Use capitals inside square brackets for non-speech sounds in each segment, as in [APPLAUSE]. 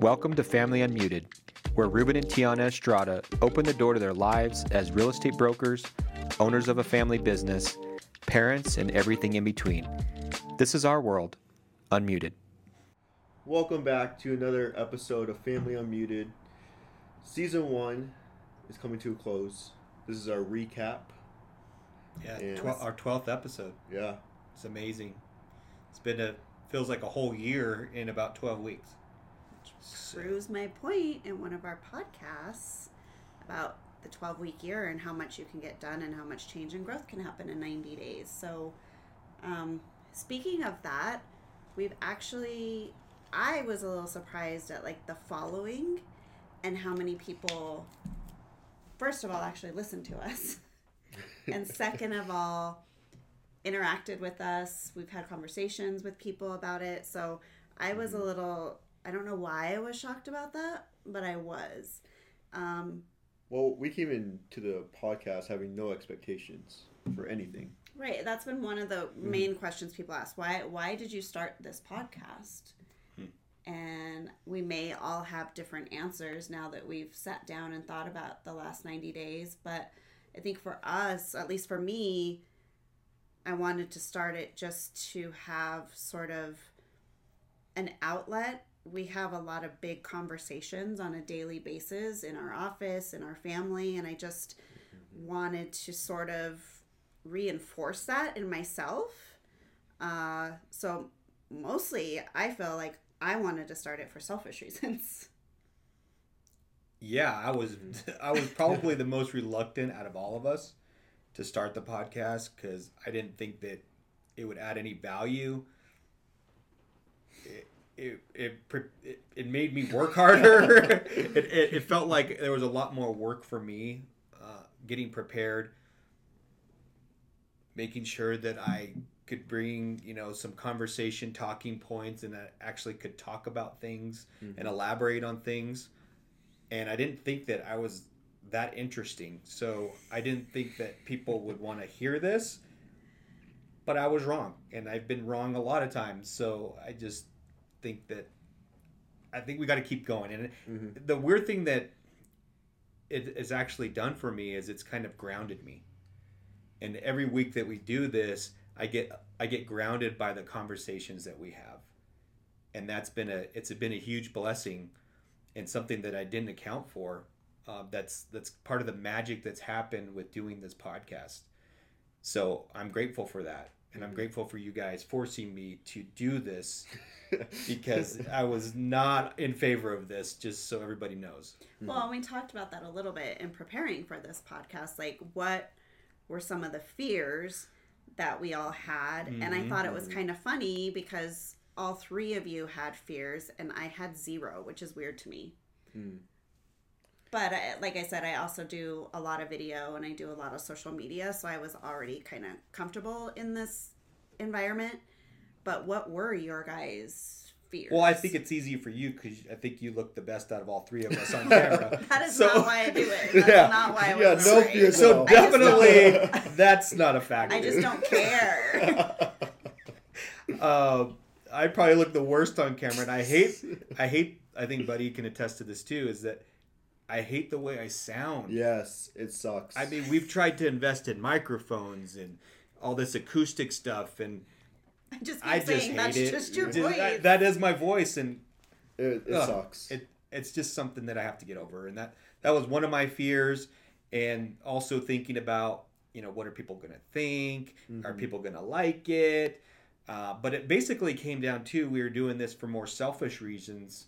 Welcome to Family Unmuted, where Ruben and Tiana Estrada open the door to their lives as real estate brokers, owners of a family business, parents, and everything in between. This is our world, Unmuted. Welcome back to another episode of Family Unmuted. Season one is coming to a close. This is our recap. Yeah, And- twel- our twelfth episode. Yeah, It's amazing. It's been a feels like a whole year in about twelve weeks. Proves my point in one of our podcasts about the 12 week year and how much you can get done and how much change and growth can happen in 90 days. So, um, speaking of that, we've actually, I was a little surprised at like the following and how many people, first of all, actually listened to us. [LAUGHS] and second of all, interacted with us. We've had conversations with people about it. So I was a little, I don't know why I was shocked about that, but I was. Um, Well, we came into the podcast having no expectations for anything. right. That's been one of the main questions people ask. Why, why did you start this podcast? And we may all have different answers now that we've sat down and thought about the last 90 days. But I think for us, at least for me, I wanted to start it just to have sort of an outlet. We have a lot of big conversations on a daily basis in our office, in our family, and I just wanted to sort of reinforce that in myself. Uh, so mostly, I feel like I wanted to start it for selfish [LAUGHS] reasons. Yeah, I was [LAUGHS] I was probably the most reluctant out of all of us to start the podcast because I didn't think that it would add any value. It it it, it, made me work harder. [LAUGHS] it, it, it felt like there was a lot more work for me uh, getting prepared, making sure that I could bring you know some conversation talking points and that actually could talk about things and elaborate on things and I didn't think that I was that interesting. So I didn't think that people would want to hear this. But I was wrong, and I've been wrong a lot of times. So I just think that I think we got to keep going. And Mhm. the weird thing that it has actually done for me is it's kind of grounded me. And every week that we do this, I get I get grounded by the conversations that we have, and that's been a it's been a huge blessing and something that I didn't account for. Uh, that's that's part of the magic that's happened with doing this podcast. So I'm grateful for that, and I'm grateful for you guys forcing me to do this because I was not in favor of this. Just so everybody knows. Well, we talked about that a little bit in preparing for this podcast. Like, what were some of the fears that we all had? And I thought it was kind of funny because all three of you had fears, and I had zero, which is weird to me. Mm. But I, like I said, I also do a lot of video and I do a lot of social media, so I was already kind of comfortable in this environment. But what were your guys' fears? Well, I think it's easy for you because I think you look the best out of all three of us on camera. [LAUGHS] that is So- not why I do it. [LAUGHS] That's Yeah. not why I was Yeah, no fear, So No. I just [LAUGHS] don't- definitely, that's not a factor. I just don't care. uh, I probably look the worst on camera, and I hate, I hate. I think Buddy can attest to this too. Is that I hate the way I sound. yes, it sucks. I mean, we've tried to invest in microphones and all this acoustic stuff, and I just keep I just saying hate that's it. just your Just- voice. that- that is my voice, and it, it Ugh, sucks. it it's just something that I have to get over, and that that was one of my fears, and also thinking about you know what are people going to think? Are Mhm. people going to like it? Uh, but it basically came down to we were doing this for more selfish reasons,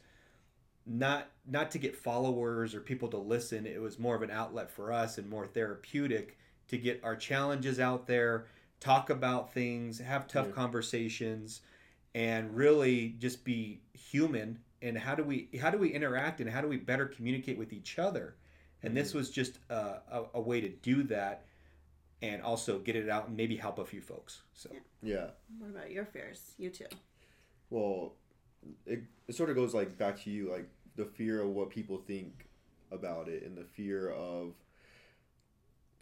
not not to get followers or people to listen. It was more of an outlet for us and more therapeutic to get our challenges out there, talk about things, have tough Yeah. conversations, and really just be human. And how do we how do we interact and how do we better communicate with each other? And this mm. was just a, a, a way to do that, and also get it out and maybe help a few folks. So. yeah. what about your fears? You too. Well, it, it sort of goes like back to you, like the fear of what people think about it, and the fear of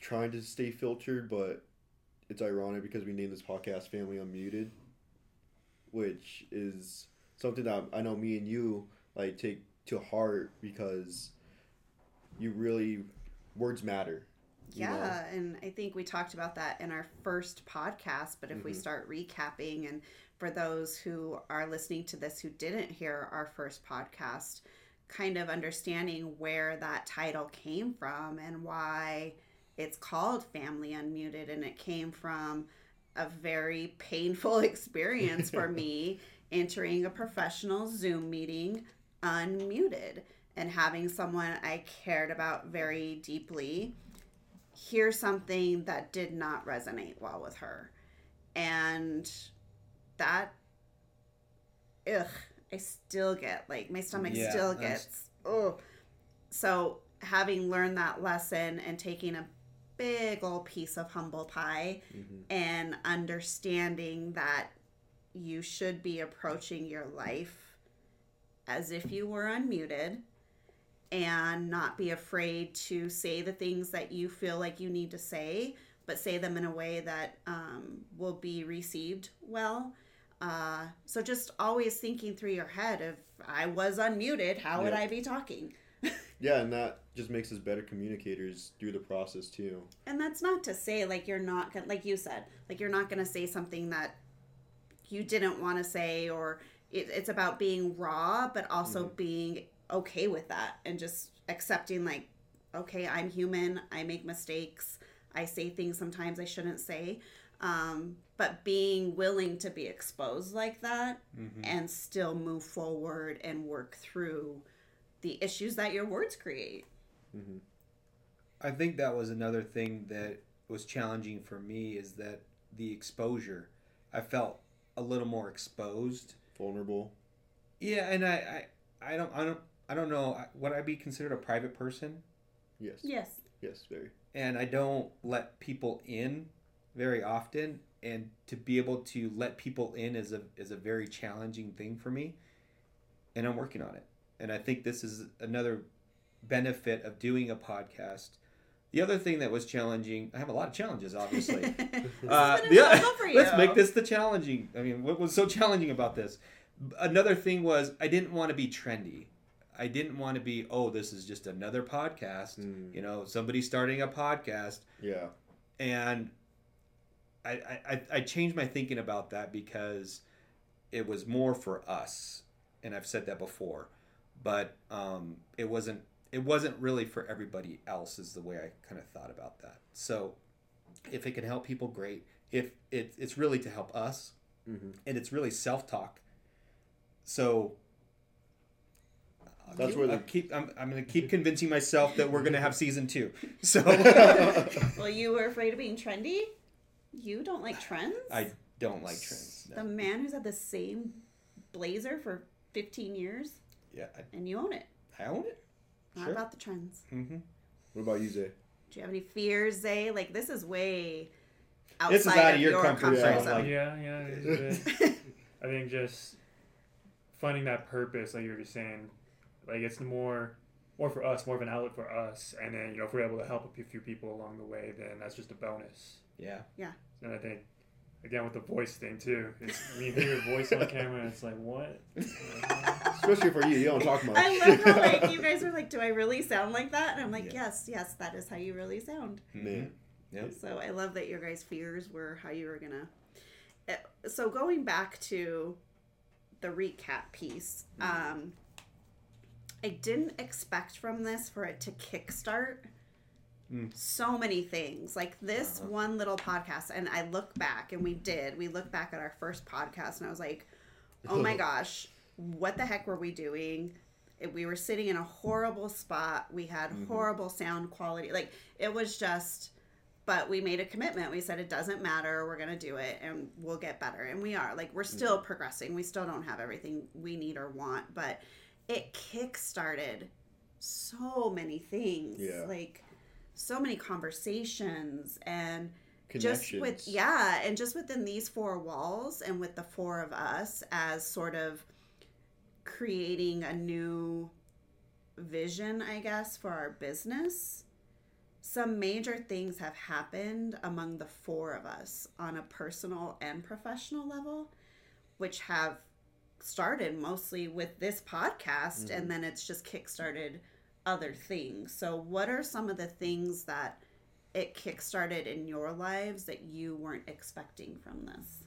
trying to stay filtered, but it's ironic because we named this podcast "Family Unmuted," which is something that I know me and you like take to heart because you really words matter. you know? Yeah, and I think we talked about that in our first podcast. But if we mm-hmm. start recapping, and for those who are listening to this who didn't hear our first podcast, kind of understanding where that title came from and why it's called Family Unmuted, and it came from a very painful [LAUGHS] experience for me [LAUGHS] entering a professional Zoom meeting unmuted and having someone I cared about very deeply hear something that did not resonate well with her. And that, ugh, I still get like my stomach Yeah, still gets, oh. So having learned that lesson and taking a big old piece of humble pie Mhm. and understanding that you should be approaching your life as if you were unmuted and not be afraid to say the things that you feel like you need to say, but say them in a way that um, will be received well. Uh, so just always thinking through your head if I was unmuted, how would I be talking? [LAUGHS] Yeah, and that just makes us better communicators through the process too. And that's not to say like you're not gonna, like you said, like you're not gonna say something that you didn't want to say, or it, it's about being raw, but also being okay with that and just accepting like, okay, I'm human, I make mistakes, I say things sometimes I shouldn't say, um, but being willing to be exposed like that Mm-hmm. and still move forward and work through the issues that your words create. I think that was another thing that was challenging for me is that the exposure. I felt a little more exposed. Vulnerable. Yeah, and I, I, I don't, I don't, I don't know. Would I be considered a private person? Yes. Yes. Yes, very. And I don't let people in very often. And to be able to let people in is a is a very challenging thing for me. And I'm working on it. And I think this is another benefit of doing a podcast. The other thing that was challenging, I have a lot of challenges, obviously. [LAUGHS] Uh, been a struggle [LAUGHS] let's make this the challenging. I mean, what was so challenging about this? Another thing was I didn't want to be trendy. I didn't want to be, oh, this is just another podcast. Mm. You know, somebody starting a podcast, Yeah. and I, I I- I changed my thinking about that because it was more for us, and I've said that before, but um, it wasn't it wasn't really for everybody else. Is the way I kind of thought about that. So, if it can help people, great. If it, it's really to help us, Mhm. and it's really self talk. So. I'll That's keep, where the- I'll keep. I'm, I'm going to keep convincing myself that we're going to have season two. So [LAUGHS] [LAUGHS] Well, you were afraid of being trendy? You don't like trends? I don't like trends. The man who's had the same blazer for 15 years Yeah, and you own it. I, I own it. Not Sure. about the trends. Mm-hmm. What about you, Zay? Do you have any fears, Zay? Like, this is way outside This is out of your your comfort comfort, zone, zone. like- yeah, yeah. [LAUGHS] I think just finding that purpose, like you were just saying, like it's more, more for us, more of an outlet for us, and then you know if we're able to help a few people along the way, then that's just a bonus. Yeah. Yeah. And I think, again with the voice thing too, it's, when you hear your voice on camera, it's like what? Especially for you, you don't talk much. I love how, like, you guys are [LAUGHS] like, do I really sound like that? And I'm like, Yeah. yes, yes, that is how you really sound. Man. Yep. So I love that your guys' fears were how you were gonna. Uh, So going back to the recap piece, um, I didn't expect from this for it to kickstart Mm. so many things. Like this Uh-huh. one little podcast, and I look back, and we did. We look back at our first podcast, and I was like, oh my [LAUGHS] gosh, what the heck were we doing? We were sitting in a horrible spot. We had horrible sound quality. Like it was just, but we made a commitment. We said it doesn't matter. We're gonna do it, and we'll get better. And we are. Like we're still progressing. We still don't have everything we need or want, but it kick-started so many things. Yeah. Like so many conversations and just with yeah and just within these four walls and with the four of us as sort of creating a new vision i guess for our business some major things have happened among the four of us on a personal and professional level which have started mostly with this podcast Mhm. and then it's just kickstarted other things. So what are some of the things that it kickstarted in your lives that you weren't expecting from this?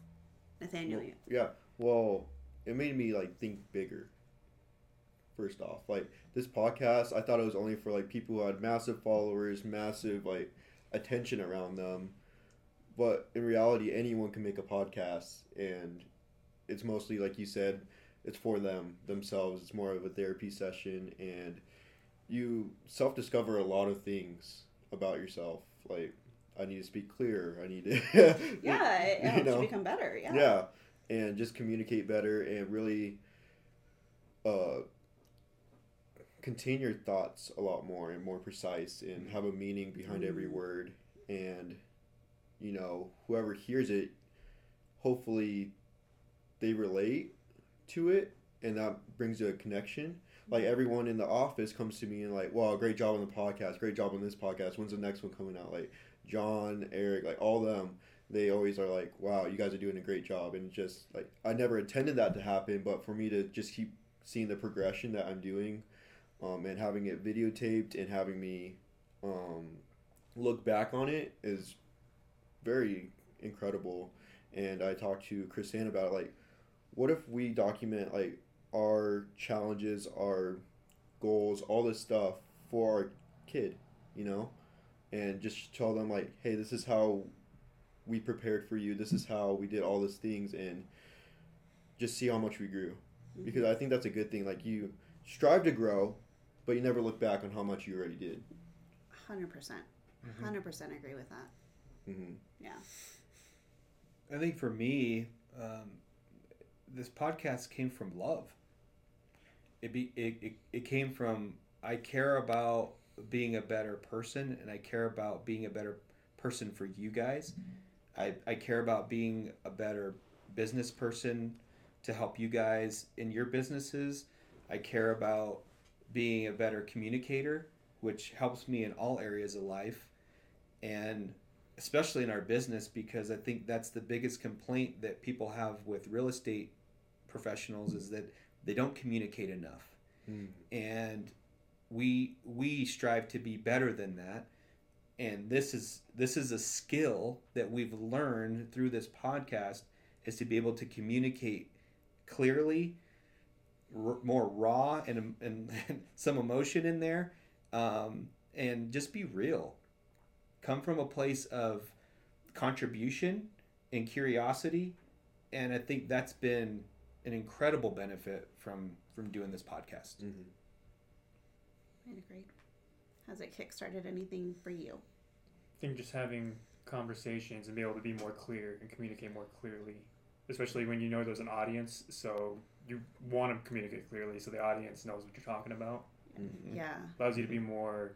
Nathaniel, Well, yeah. Well, it made me like think bigger. First off, like this podcast, I thought it was only for like people who had massive followers, massive like attention around them. But in reality, anyone can make a podcast, and it's mostly like you said, it's for them themselves. It's more of a therapy session, and you self discover a lot of things about yourself. Like I need to speak clear. I need to [LAUGHS] yeah, it, it you helps know? you become better. Yeah. yeah and just communicate better and really uh contain your thoughts a lot more and more precise and have a meaning behind every Mm. word and you know whoever hears it hopefully they relate to it and that brings you a connection like everyone in the office comes to me and like wow great job on the podcast great job on this podcast when's the next one coming out like john eric like all them they always are like, "Wow, you guys are doing a great job," and just like I never intended that to happen, but for me to just keep seeing the progression that I'm doing, um, and having it videotaped and having me um, look back on it is very incredible. And I talked to Chrisanne about it, like, what if we document like our challenges, our goals, all this stuff for our kid, you know, and just tell them like, hey, this is how we prepared for you. This is how we did all these things, and just see how much we grew. Because I think that's a good thing. Like you strive to grow, but you never look back on how much you already did. Hundred percent. Mm-hmm. Hundred percent agree with that. hmm Yeah. I think for me, um, this podcast came from love. It be it, it, it came from I care about being a better person and I care about being a better person for you guys. I, I care about being a better business person to help you guys in your businesses. I care about being a better communicator, which helps me in all areas of life. And especially in our business because I think that's the biggest complaint that people have with real estate professionals is that they don't communicate enough. Mm. And we we strive to be better than that. And this is this is a skill that we've learned through this podcast is to be able to communicate clearly r- more raw and, and [LAUGHS] some emotion in there um, and just be real come from a place of contribution and curiosity and i think that's been an incredible benefit from from doing this podcast Mm-hmm. I'd agree. Has it kickstarted anything for you? I think just having conversations and be able to be more clear and communicate more clearly, especially when you know there's an audience. So you want to communicate clearly so the audience knows what you're talking about. Mhm. Yeah. Allows you to be more,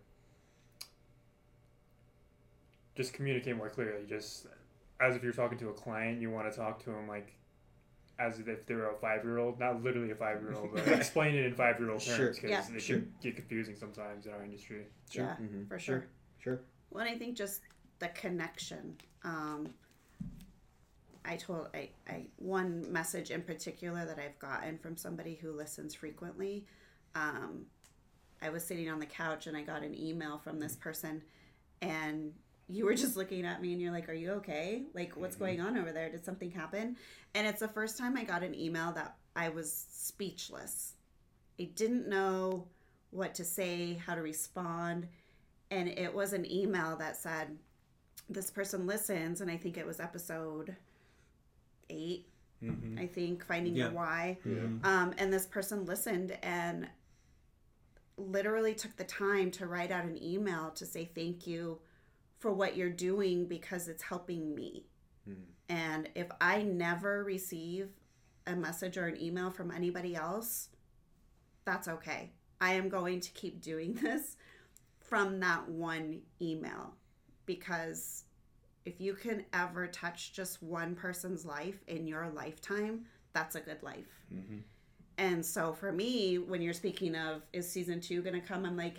just communicate more clearly. Just as if you're talking to a client, you want to talk to them like as if they're a five year old, not literally a five year old, but [LAUGHS] explain it in five year old terms because Yeah. they Sure. can get confusing sometimes in our industry. Sure. Yeah, Mhm. for sure. Sure. Well, I think just the connection. Um, I told I, I one message in particular that I've gotten from somebody who listens frequently. Um, I was sitting on the couch and I got an email from this person, and you were just looking at me and you're like, "Are you okay? Like, what's going on over there? Did something happen?" And it's the first time I got an email that I was speechless. I didn't know what to say, how to respond and it was an email that said this person listens and i think it was episode eight Mm-hmm. i think finding Yeah. your why Yeah. um, and this person listened and literally took the time to write out an email to say thank you for what you're doing because it's helping me Mhm. and if i never receive a message or an email from anybody else that's okay i am going to keep doing [LAUGHS] this from that one email because if you can ever touch just one person's life in your lifetime, that's a good life. Mm-hmm. And so for me, when you're speaking of is season two gonna come, I'm like,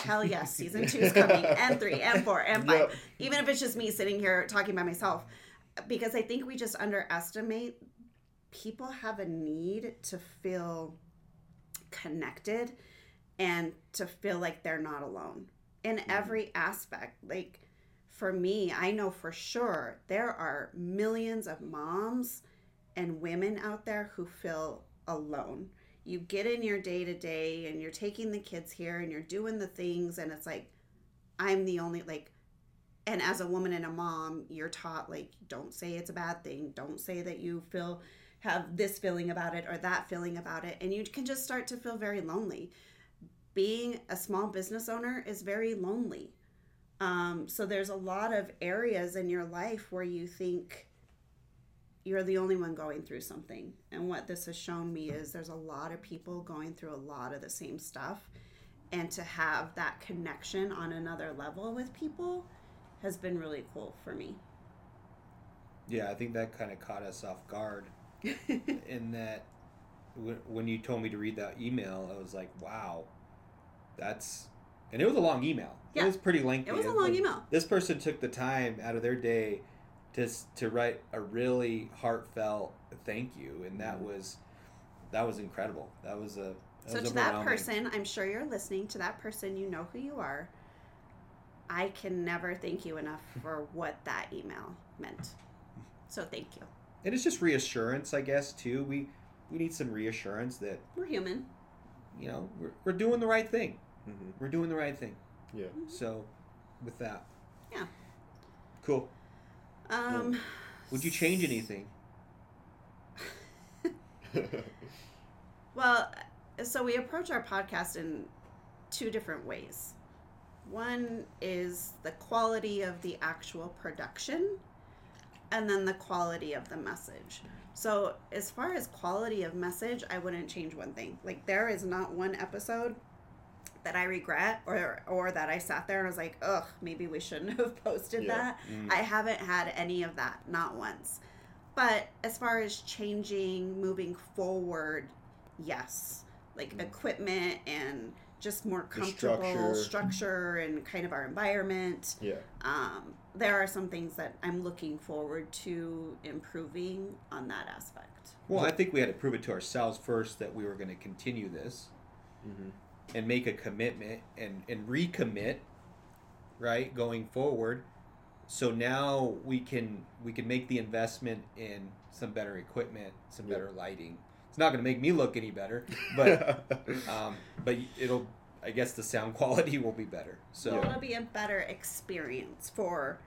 hell yes, [LAUGHS] season two is coming, and three, and four, and five. Yep. Even if it's just me sitting here talking by myself, because I think we just underestimate people have a need to feel connected and to feel like they're not alone in mm-hmm. every aspect. Like for me, I know for sure there are millions of moms and women out there who feel alone. You get in your day to day and you're taking the kids here and you're doing the things, and it's like, I'm the only, like, and as a woman and a mom, you're taught, like, don't say it's a bad thing. Don't say that you feel, have this feeling about it or that feeling about it. And you can just start to feel very lonely. Being a small business owner is very lonely. Um, so there's a lot of areas in your life where you think, you're the only one going through something. And what this has shown me is there's a lot of people going through a lot of the same stuff. And to have that connection on another level with people has been really cool for me. Yeah, I think that kind of caught us off guard. [LAUGHS] in that, when you told me to read that email, I was like, wow, that's. And it was a long email. Yeah. It was pretty lengthy. It was a long email. This person took the time out of their day to to write a really heartfelt thank you, and that was that was incredible. That was a that so was to that person, I'm sure you're listening. To that person, you know who you are. I can never thank you enough [LAUGHS] for what that email meant. So thank you. and it's just reassurance, I guess. Too, we we need some reassurance that We're human. you know we're, we're doing the right thing. hmm We're doing the right thing. Yeah. So, with that, Yeah. cool. Um, Would you change anything? [LAUGHS] Well, so we approach our podcast in two different ways. One is the quality of the actual production, and then the quality of the message. So, as far as quality of message, I wouldn't change one thing. Like, there is not one episode that I regret or or that I sat there and was like, ugh, maybe we shouldn't [LAUGHS] have posted Yeah. that. Mm. I haven't had any of that, not once. But as far as changing, moving forward, yes. Like equipment and just more comfortable structure. structure. and kind of our environment. yeah. Um, there are some things that I'm looking forward to improving on that aspect. Well, I think we had to prove it to ourselves first that we were going to continue this hmm and make a commitment and, and recommit, right, going forward. So now we can we can make the investment in some better equipment, some Yeah. better lighting. It's not going to make me look any better, [LAUGHS] but um, but it'll I guess the sound [LAUGHS] quality will be better. So So it'll be a better experience for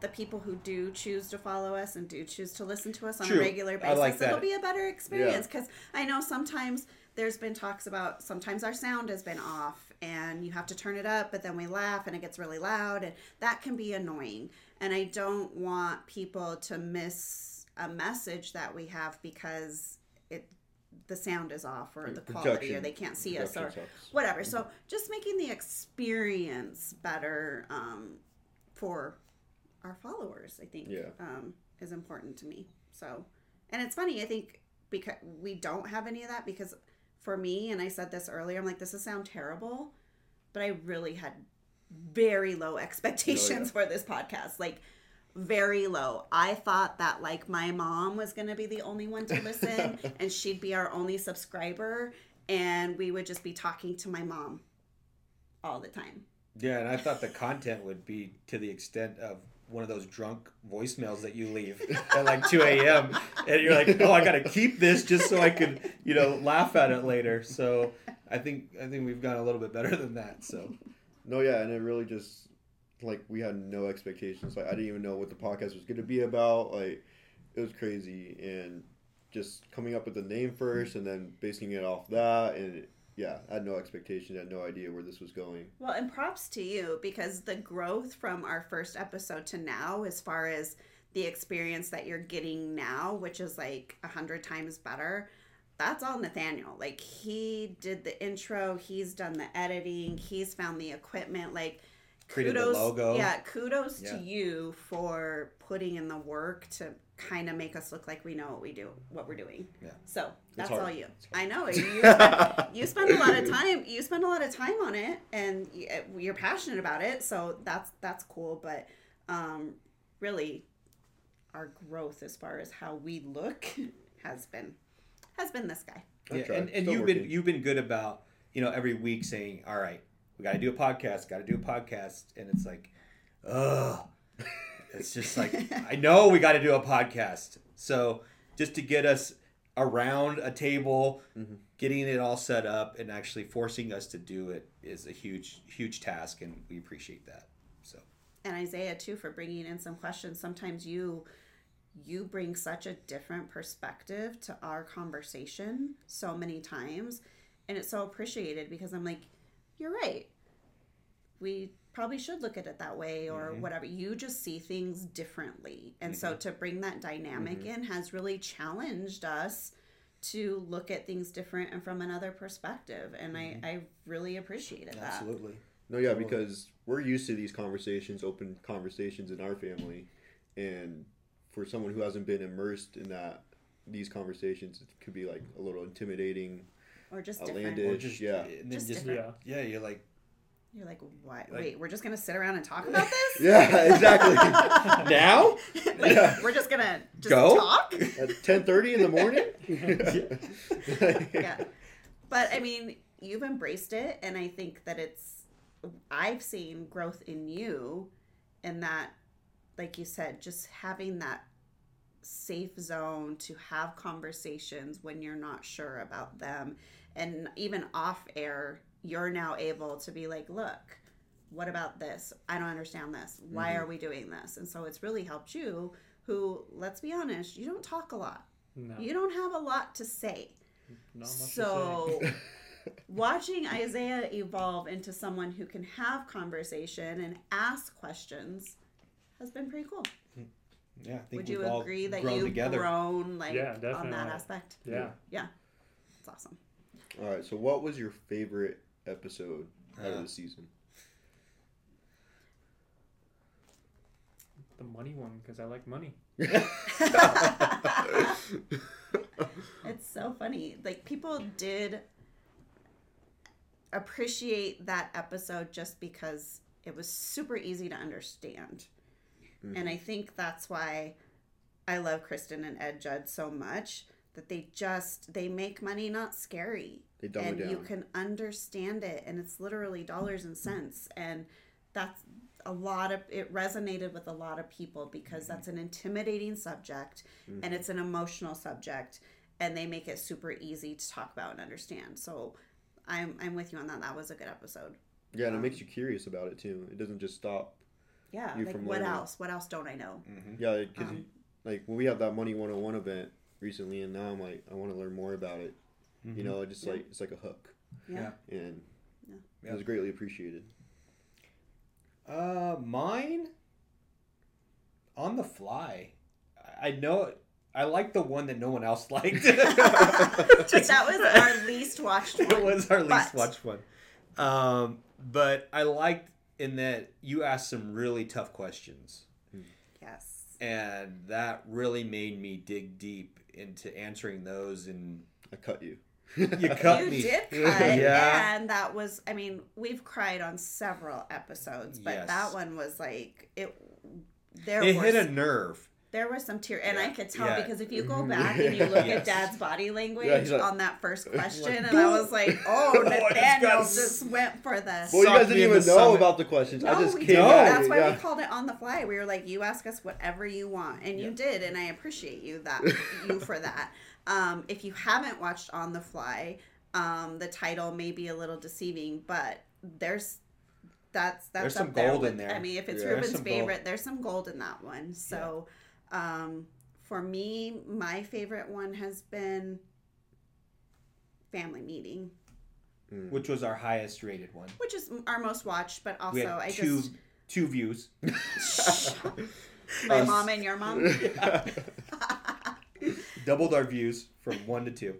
the people who do choose to follow us and do choose to listen to us on True. a regular basis. like It'll be a better experience because I know sometimes there's been talks about sometimes our sound has been off and you have to turn it up, but then we laugh and it gets really loud and that can be annoying. And I don't want people to miss a message that we have because it the sound is off or the quality or they can't see us or whatever. So just making the experience better um, for our followers, I think, Yeah. um, is important to me. So, and it's funny, I think because we don't have any of that because for me, and I said this earlier, I'm like, this is sound terrible, but I really had very low [LAUGHS] expectations for this podcast. Like, very low. I thought that like my mom was going to be the only one to listen [LAUGHS] and she'd be our only subscriber and we would just be talking to my mom all the time. yeah, and I thought the content would be to the extent of one of those drunk voicemails that you leave [LAUGHS] at like 2 a.m. and you're like, oh, I got to keep this just so I can, you know, laugh at it later. So I think I think we've gone a little bit better than that. So No, yeah, and it really just like we had no expectations. Like I didn't even know what the podcast was to be about. Like it was crazy, and just coming up with the name first, and then basing it off that, and yeah, I had no expectation. I had no idea where this was going. Well, and props to you because the growth from our first episode to now, as far as the experience that you're getting now, which is like a hundred times better, that's all Nathaniel. Like he did the intro, he's done the editing, he's found the equipment. Like Created the logo. Yeah, kudos Yeah. to you for putting in the work to kind of make us look like we know what we do, what we're doing. Yeah. So that's all you. I know you. [LAUGHS] Spend, you spend a lot of time. You spend a lot of time on it, and uh, you're passionate about it. So that's that's cool. But um, really, our growth as far as how we look [LAUGHS] has been has been this guy. Yeah, and, and Still you've been you've been good about you know every week saying, "All right, we got to do a podcast, got to do a podcast," and it's like, ugh, [LAUGHS] it's just like I know we got to do a podcast. So just to get us around a table, Mhm. getting it all set up, and actually forcing us to do it is a huge huge task, and we appreciate that. So and Isiah too for bringing in some questions. Sometimes you you bring such a different perspective to our conversation so many times and it's so appreciated because I'm like you're right. We probably should look at it that way or mm-hmm. whatever. You just see things differently. And so mm-hmm. to bring that dynamic mm-hmm. in has really challenged us to look at things different and from another perspective and I I really appreciated that. absolutely, No, yeah, because we're used to these conversations, open conversations in our family, and for someone who hasn't been immersed in that, these conversations, it could be like a little intimidating. Or just different. Outlandish. or just yeah. and then Just just, different. Yeah. yeah, you're like You're like, what? Like- wait, we're just gonna sit around and talk about [LAUGHS] this? Yeah, exactly. [LAUGHS] now. [LAUGHS] Like, Yeah. We're just gonna just Go? talk. At ten thirty in the morning. yeah, but I mean, you've embraced it, and I think that it's. I've seen growth in you, in that, like you said, just having that safe zone to have conversations when you're not sure about them, and even off air, you're now able to be like, look. What about this? I don't understand this. Why mm-hmm. are we doing this? And so it's really helped you, who, let's be honest, you don't talk a lot. No, You don't have a lot to say. not much to say. So, [LAUGHS] watching Isiah evolve into someone who can have conversation and ask questions has been pretty cool. Hmm. Yeah, I think Would you we've all agree that grown you've together. grown like Yeah, on that aspect? Yeah, yeah, It's awesome. All right. So, what was your favorite episode out of the season? the money one because I like money. [LAUGHS] It's so funny. Like people did appreciate that episode just because it was super easy to understand. Mm-hmm. And I think that's why I love Kristen and Ed Judd so much that they just they make money not scary. They dumb and it down. you can understand it and it's literally dollars and cents and that's a lot of it resonated with a lot of people because that's an intimidating subject and it's an emotional subject and they make it super easy to talk about and understand so i'm i'm with you on that that was a good episode yeah, and it um, makes you curious about it too. It doesn't just stop. yeah You like from what learning. else what else don't i know Yeah, because Um, like when we have that money 101 event recently, and now I'm like, I want to learn more about it. You know, it just Yeah. like it's like a hook, yeah, and Yeah. it was greatly appreciated. Uh, mine on the fly. I I know I like the one that no one else [LAUGHS] liked. [LAUGHS] that was our [LAUGHS] least watched one it was our least but- watched one. Um, but I liked in that you asked some really tough questions, yes and that really made me dig deep into answering those. And I cut you. you [LAUGHS] cut you me. did [LAUGHS] cut, Yeah. and that was. I mean, we've cried on several episodes, but Yes. that one was like it. There It were hit a nerve. There was some tears, and I could tell Yeah. because if you go [LAUGHS] back and you look Yes. at Dad's body language Yeah, like- [LAUGHS] on that first question, Like, and I was like, [LAUGHS] "Oh, Oh, it's Nathaniel got- just went for the." Well, you guys didn't even know summit. about the questions. I just we came didn't. No. at That's why yeah. we called it on the fly. We were like, "You ask us whatever you want," and you did, and I appreciate you that you for that. Um, if you haven't watched On the Fly, um, the title may be a little deceiving, but there's that's that's There's up some there gold with- in there. I mean, if it's Yeah. There's Ruben's some gold. favorite, there's some gold in that one. So, um, for me, my favorite one has been Family Meeting, which was our highest rated one. which is our most watched, but also We had I two just two views. [LAUGHS] my Us. mom and your mom. [LAUGHS] Doubled our views from one to two.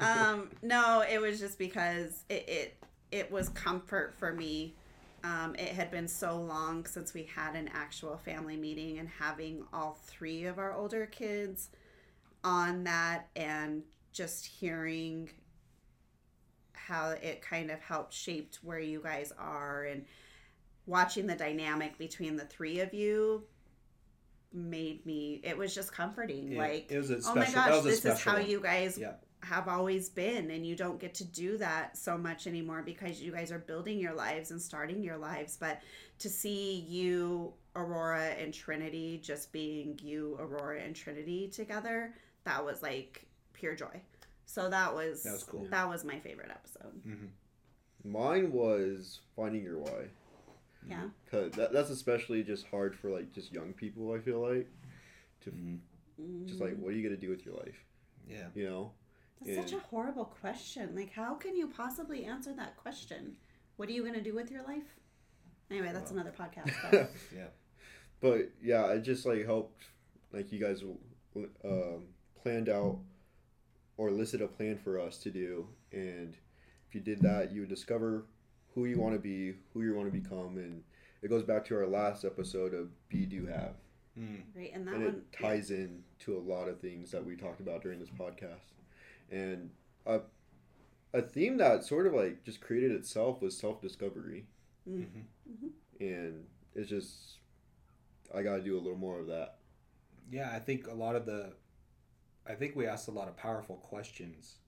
um, no, it was just because it it, it was comfort for me. Um, it had been so long since we had an actual family meeting, and having all three of our older kids on that, and just hearing how it kind of helped shaped where you guys are, and watching the dynamic between the three of you made me it was just comforting Yeah, like it was a oh my gosh this is how you guys Yeah. Have always been and you don't get to do that so much anymore because you guys are building your lives and starting your lives but to see you aurora and trinity just being you aurora and trinity together that was like pure joy so that was That was cool. that was my favorite episode Mine was finding your why. yeah Cause that, that's especially just hard for like just young people. I feel like to Mhm. just like what are you gonna do with your life? Yeah. You know. That's such a horrible question. Like, how can you possibly answer that question? What are you going to do with your life? Anyway, that's another podcast. [LAUGHS] But Yeah. But yeah, it just like helped, like you guys um, planned out or listed a plan for us to do, and if you did that, you would discover who you want to be, who you want to become, and it goes back to our last episode of Be Do Have, Mm. right, and that and one it ties in to a lot of things that we talked about during this podcast, and a a theme that sort of like just created itself was self discovery, Mm. Mhm. and it's just I got to do a little more of that. Yeah, I think a lot of the, I think we asked a lot of powerful questions,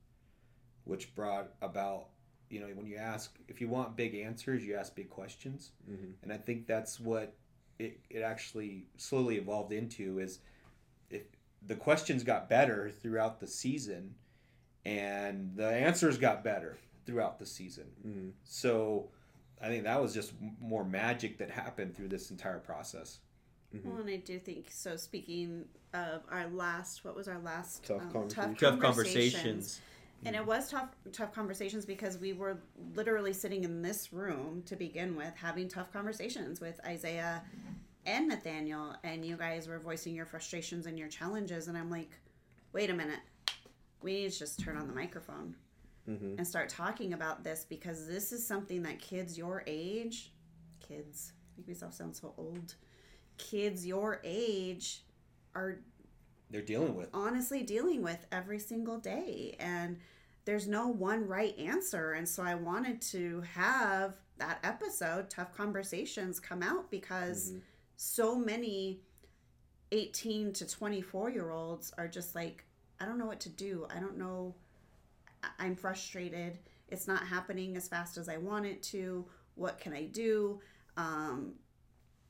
which brought about, you know, when you ask, if you want big answers, you ask big questions. hmm And I think that's what it, it actually slowly evolved into is if the questions got better throughout the season and the answers got better throughout the season. hmm So I think that was just more magic that happened through this entire process. Mm-hmm. Well, and I do think so. Speaking of our last, what was our last Tough um, conversations. Tough conversations. And it was tough, tough conversations because we were literally sitting in this room to begin with, having tough conversations with Isiah and Nathaniel, and you guys were voicing your frustrations and your challenges, and I'm like, wait a minute, we need to just turn on the microphone hmm and start talking about this because this is something that kids your age, kids, make myself sound so old, kids your age are They're dealing with. honestly dealing with every single day and there's no one right answer and so i wanted to have that episode tough conversations come out because Mhm. so many 18 to 24 year olds are just like i don't know what to do. I don't know. I'm frustrated. It's not happening as fast as i want it to. What can i do? Um,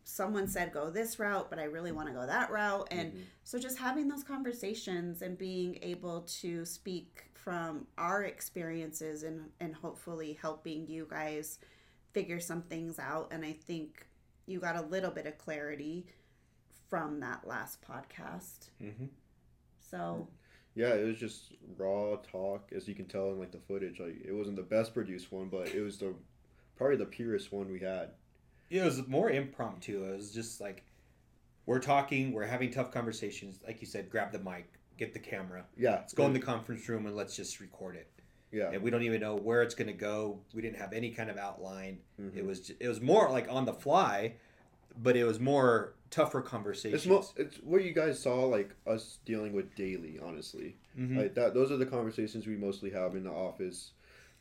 someone said go this route but i really want to go that route. And Mhm. so just having those conversations and being able to speak from our experiences and and hopefully helping you guys figure some things out. And I think you got a little bit of clarity from that last podcast. Mm-hmm. So Yeah, it was just raw talk, as you can tell in like the footage. Like it wasn't the best produced one, but it was the probably the purest one we had. It was more impromptu. It was just like we're talking, we're having tough conversations. Like you said, grab the mic, get the camera, Yeah, let's go in the conference room and let's just record it. yeah. And we don't even know where it's going to go. We didn't have any kind of outline. Mhm. It was it was more like on the fly, but it was more tougher conversations. It's mo- it's what you guys saw like us dealing with daily, honestly. Mhm. Like that. Those are the conversations we mostly have in the office,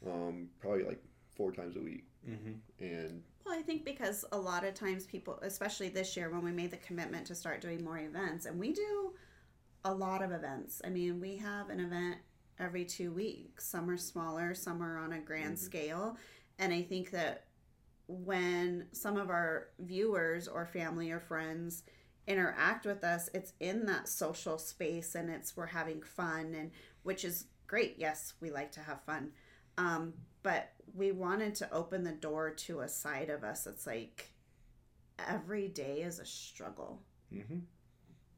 um, probably like four times a week. Mhm. And Well, I think because a lot of times people, especially this year when we made the commitment to start doing more events, and we do a lot of events. I mean, we have an event every two weeks. Some are smaller, some are on a grand scale. And I think that when some of our viewers or family or friends interact with us, it's in that social space and it's we're having fun and which is great. Yes, we like to have fun. Um, but we wanted to open the door to a side of us that's like every day is a struggle. Mhm.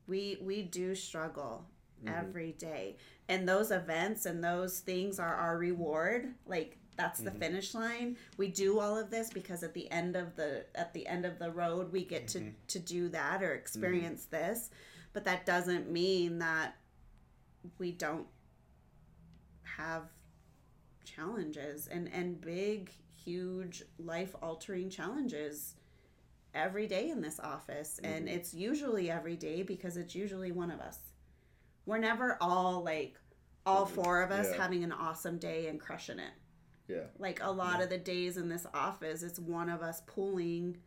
We we do struggle Mhm. every day. And those events and those things are our reward. Like that's the Mhm. finish line. We do all of this because at the end of the at the end of the road we get to Mhm. to do that or experience this. But that doesn't mean that we don't have challenges and and big huge life altering challenges every day in this office and Mhm. it's usually every day because it's usually one of us we're never all like all four of us Yeah. having an awesome day and crushing it yeah, like a lot of the days in this office it's one of us pulling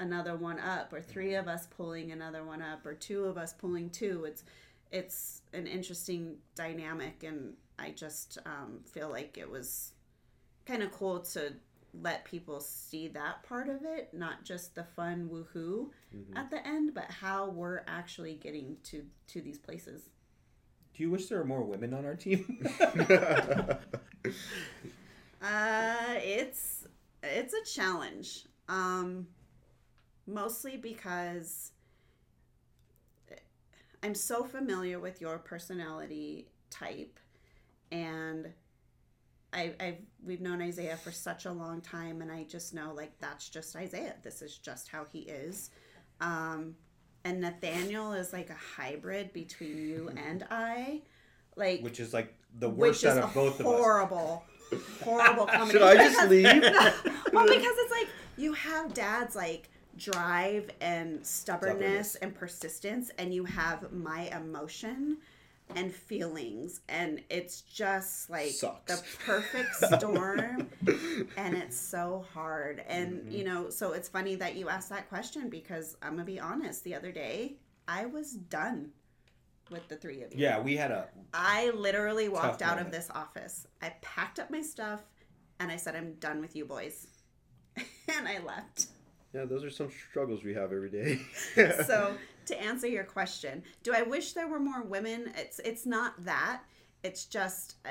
another one up or three of us pulling another one up or two of us pulling two. It's it's an interesting dynamic and i just um, feel like it was kind of cool to let people see that part of it not just the fun woohoo at the end but how we're actually getting to to these places. Do you wish there were more women on our team? [LAUGHS] [LAUGHS] [LAUGHS] Uh, it's it's a challenge. Um, mostly because I'm so familiar with your personality type, and I, I've we've known Isiah for such a long time, and I just know like that's just Isiah. This is just how he is. Um, and Nathaniel is like a hybrid between you and I, like Which is like the worst out of both of us. horrible, horrible [LAUGHS] combination. Should I just leave? [LAUGHS] well, because it's like you have dad's like drive and stubbornness Stubbornness. and persistence, and you have my emotion and feelings, and it's just like Sucks. the perfect [LAUGHS] storm, and it's so hard. And Mm-hmm. you know, so it's funny that you asked that question because I'm gonna be honest. The other day, I was done with the three of you. Yeah, we had a I literally walked Tough out of this office. I packed up my stuff and I said, I'm done with you boys. [LAUGHS] and I left. yeah, those are some struggles we have every day. [LAUGHS] So [LAUGHS] to answer your question, do I wish there were more women? It's it's not that. It's just uh,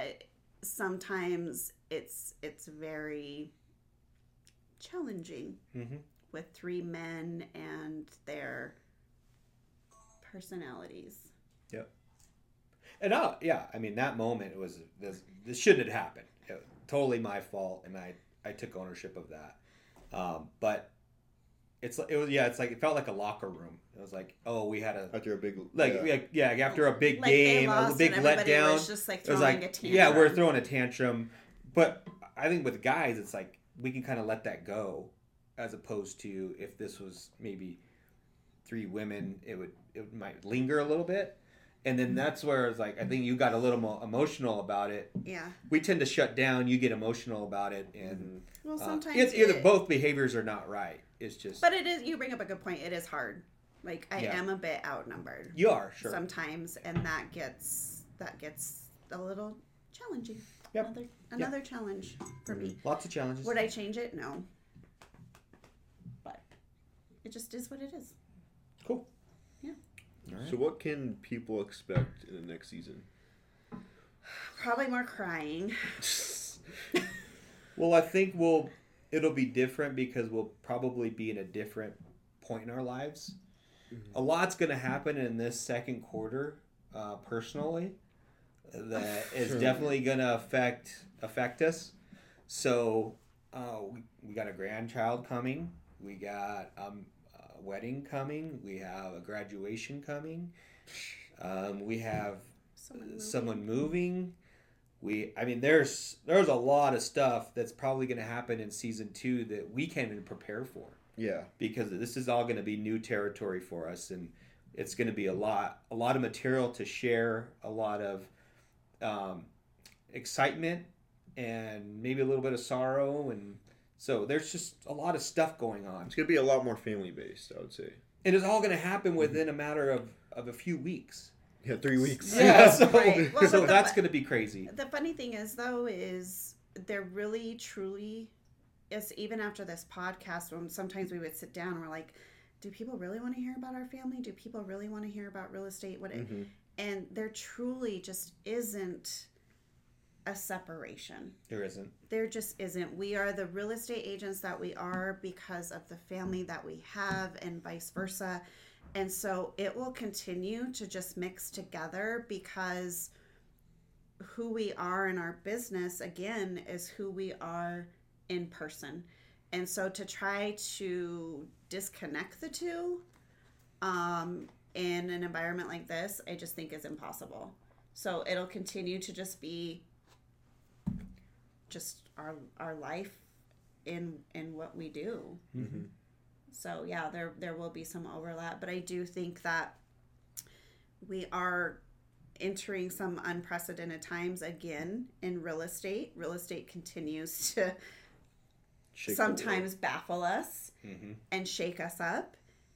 sometimes it's it's very challenging Mhm. with three men and their personalities. And uh, yeah, I mean that moment was this, this shouldn't have happened. It totally my fault, and I I took ownership of that. Um, but it's it was yeah, it's like it felt like a locker room. It was like oh we had a After a big like yeah. yeah, yeah after a big Like game, a big and everybody letdown. was just like it was throwing like a tantrum. yeah we're throwing a tantrum, but I think with guys it's like we can kind of let that go, as opposed to if this was maybe three women, it would it might linger a little bit. And then that's where it's like I think you got a little more emotional about it. Yeah. We tend to shut down. You get emotional about it, and Mm-hmm. Well, uh, sometimes it's either it- both behaviors are not right. It's just But it is. You bring up a good point. It is hard. Like I Yeah. am a bit outnumbered you are sure. sometimes, and that gets that gets a little challenging. Yep. Another another challenge for me. Lots of challenges. Would I change it? No. But it just is what it is. Cool. Yeah. All right. So what can people expect in the next season? Probably more crying. [LAUGHS] Well, I think we'll it'll be different because we'll probably be in a different point in our lives. A lot's going to happen in this second quarter, uh, personally, that [LAUGHS] is Sure. definitely going to affect affect us. So, uh, we, we got a grandchild coming. We got um, a wedding coming. We have a graduation coming. Um, we have Someone moving. someone moving. We, I mean, there's there's a lot of stuff that's probably going to happen in season two that we can't even prepare for Yeah. because this is all going to be new territory for us, and it's going to be a lot a lot of material to share, a lot of um, excitement, and maybe a little bit of sorrow, and so there's just a lot of stuff going on, It's gonna be a lot more family based, I would say. and it's all going to happen within a matter of of a few weeks. Yeah, three weeks. Yeah, [LAUGHS] so, Right. Well, [LAUGHS] so but the- that's going to be crazy. The funny thing is, though, is they're really, truly is even after this podcast, when sometimes we would sit down and we're like, do people really want to hear about our family? Do people really want to hear about real estate? What? Mhm. And there truly just isn't a separation. There isn't. There just isn't. We are the real estate agents that we are because of the family that we have, and vice versa. And so it will continue to just mix together because who we are in our business, again, is who we are in person. And so to try to disconnect the two um, in an environment like this, I just think is impossible. So it'll continue to just be just our our life in in what we do. Mhm. So yeah, there there will be some overlap, but I do think that we are entering some unprecedented times again in real estate. Real estate continues [LAUGHS] to Shake sometimes baffle us Mm-hmm. and shake us up.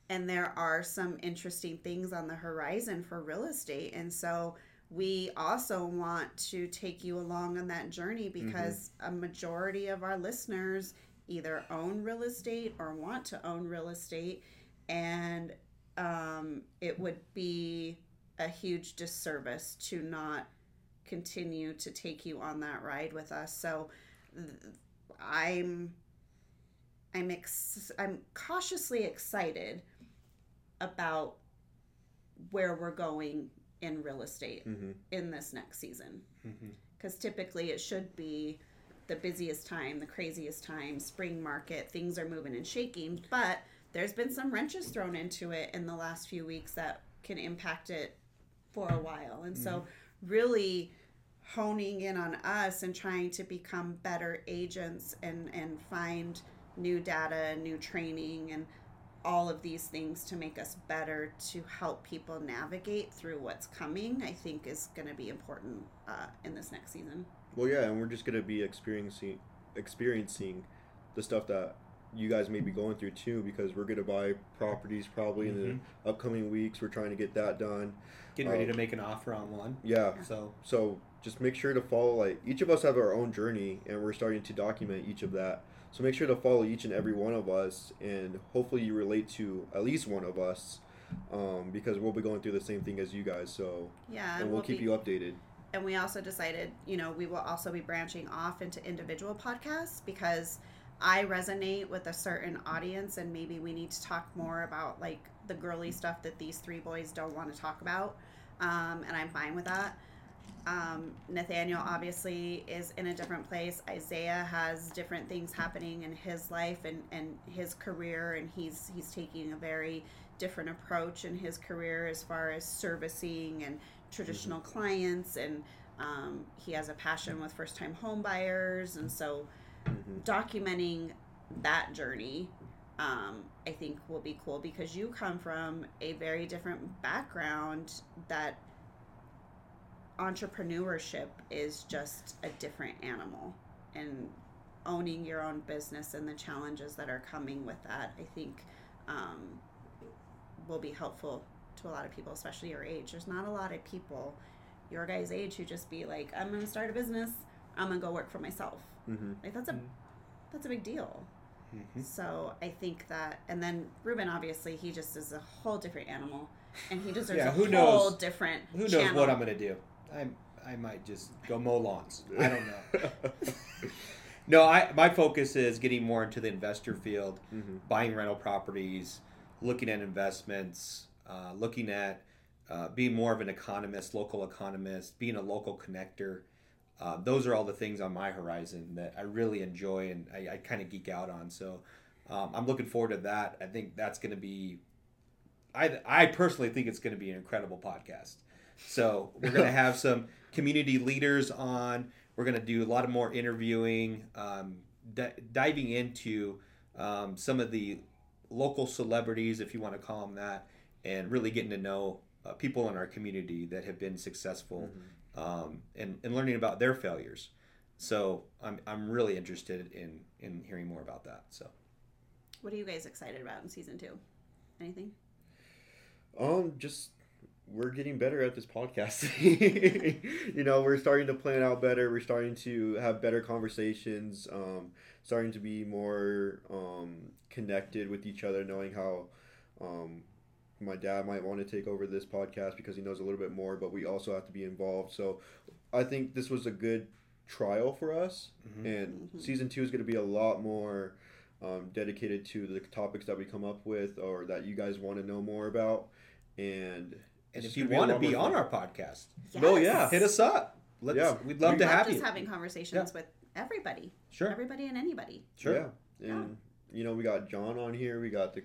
And there are some interesting things on the horizon for real estate. And so we also want to take you along on that journey because a majority of our listeners either own real estate or want to own real estate. And um, it would be a huge disservice to not continue to take you on that ride with us. So th- I'm I'm ex- I'm cautiously excited about where we're going in real estate Mhm. in this next season. Mm-hmm. Because typically it should be the busiest time, the craziest time, spring market, things are moving and shaking. But there's been some wrenches thrown into it in the last few weeks that can impact it for a while. And so, really honing in on us and trying to become better agents and, and find new data and new training and all of these things to make us better to help people navigate through what's coming, I think is going to be important uh, in this next season. Well, yeah, and we're just gonna be experiencing experiencing the stuff that you guys may be going through too, because we're gonna buy properties probably in the upcoming weeks. We're trying to get that done. Getting ready Uh, to make an offer on one. Yeah, So so just make sure to follow. Like each of us have our own journey, and we're starting to document each of that. So make sure to follow each and every one of us, and hopefully you relate to at least one of us, um, because we'll be going through the same thing as you guys. So Yeah, and we'll keep be, you updated. and we also decided, you know, we will also be branching off into individual podcasts because I resonate with a certain audience, and maybe we need to talk more about like the girly stuff that these three boys don't want to talk about, um, and I'm fine with that. Um, Nathaniel obviously is in a different place. Isiah has different things happening in his life and, and his career, and he's he's taking a very different approach in his career as far as servicing and traditional clients, and um, he has a passion with first time home buyers, and so Mhm. documenting that journey um, I think will be cool because you come from a very different background that entrepreneurship is just a different animal and owning your own business and the challenges that are coming with that I think um, will be helpful to a lot of people especially your age there's not a lot of people your guys age who just be like I'm gonna start a business I'm gonna go work for myself Mhm. like that's a Mhm. that's a big deal Mhm. so I think that, and then Ruben obviously he just is a whole different animal, and he deserves Yeah, a who whole knows- different. who knows channel. what I'm gonna do? I I might just go mow lawns. I don't know. [LAUGHS] No, I my focus is getting more into the investor field, Mhm. buying rental properties, looking at investments, uh, looking at uh, being more of an economist, local economist, being a local connector. Uh, those are all the things on my horizon that I really enjoy and I, I kind of geek out on. So um, I'm looking forward to that. I think that's going to be. I I personally think it's going to be an incredible podcast. So we're going to have some community leaders on. We're going to do a lot of more interviewing, um, di- diving into um, some of the local celebrities, if you want to call them that, and really getting to know uh, people in our community that have been successful um, and, and learning about their failures. So I'm, I'm really interested in, in hearing more about that. So What are you guys excited about in season two? Anything? Um, just we're getting better at this podcast. [LAUGHS] you know, we're starting to plan out better. We're starting to have better conversations. Um, starting to be more um, connected with each other, knowing how um, my dad might want to take over this podcast because he knows a little bit more, but we also have to be involved. So I think this was a good trial for us, Mhm. and Mhm. season two is going to be a lot more um, dedicated to the topics that we come up with or that you guys want to know more about. And and it's if you gonna be a want to be on our podcast, No, yeah. hit us up. Let's, Yeah. We'd love We to Love have just you. having conversations with everybody, Sure. everybody and anybody. Sure. Yeah, and you know we got John on here. We got the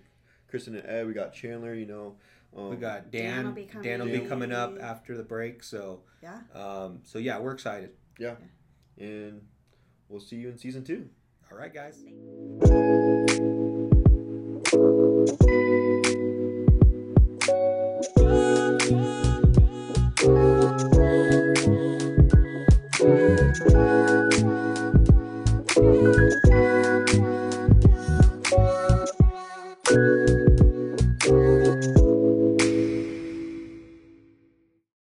Kristen and Ed. We got Chandler. You know, um, We got Dan Dan. will be coming Dan will be coming up after the break. So, Yeah. um, so yeah, we're excited. Yeah. And we'll see you in season two. All right, guys. Thank-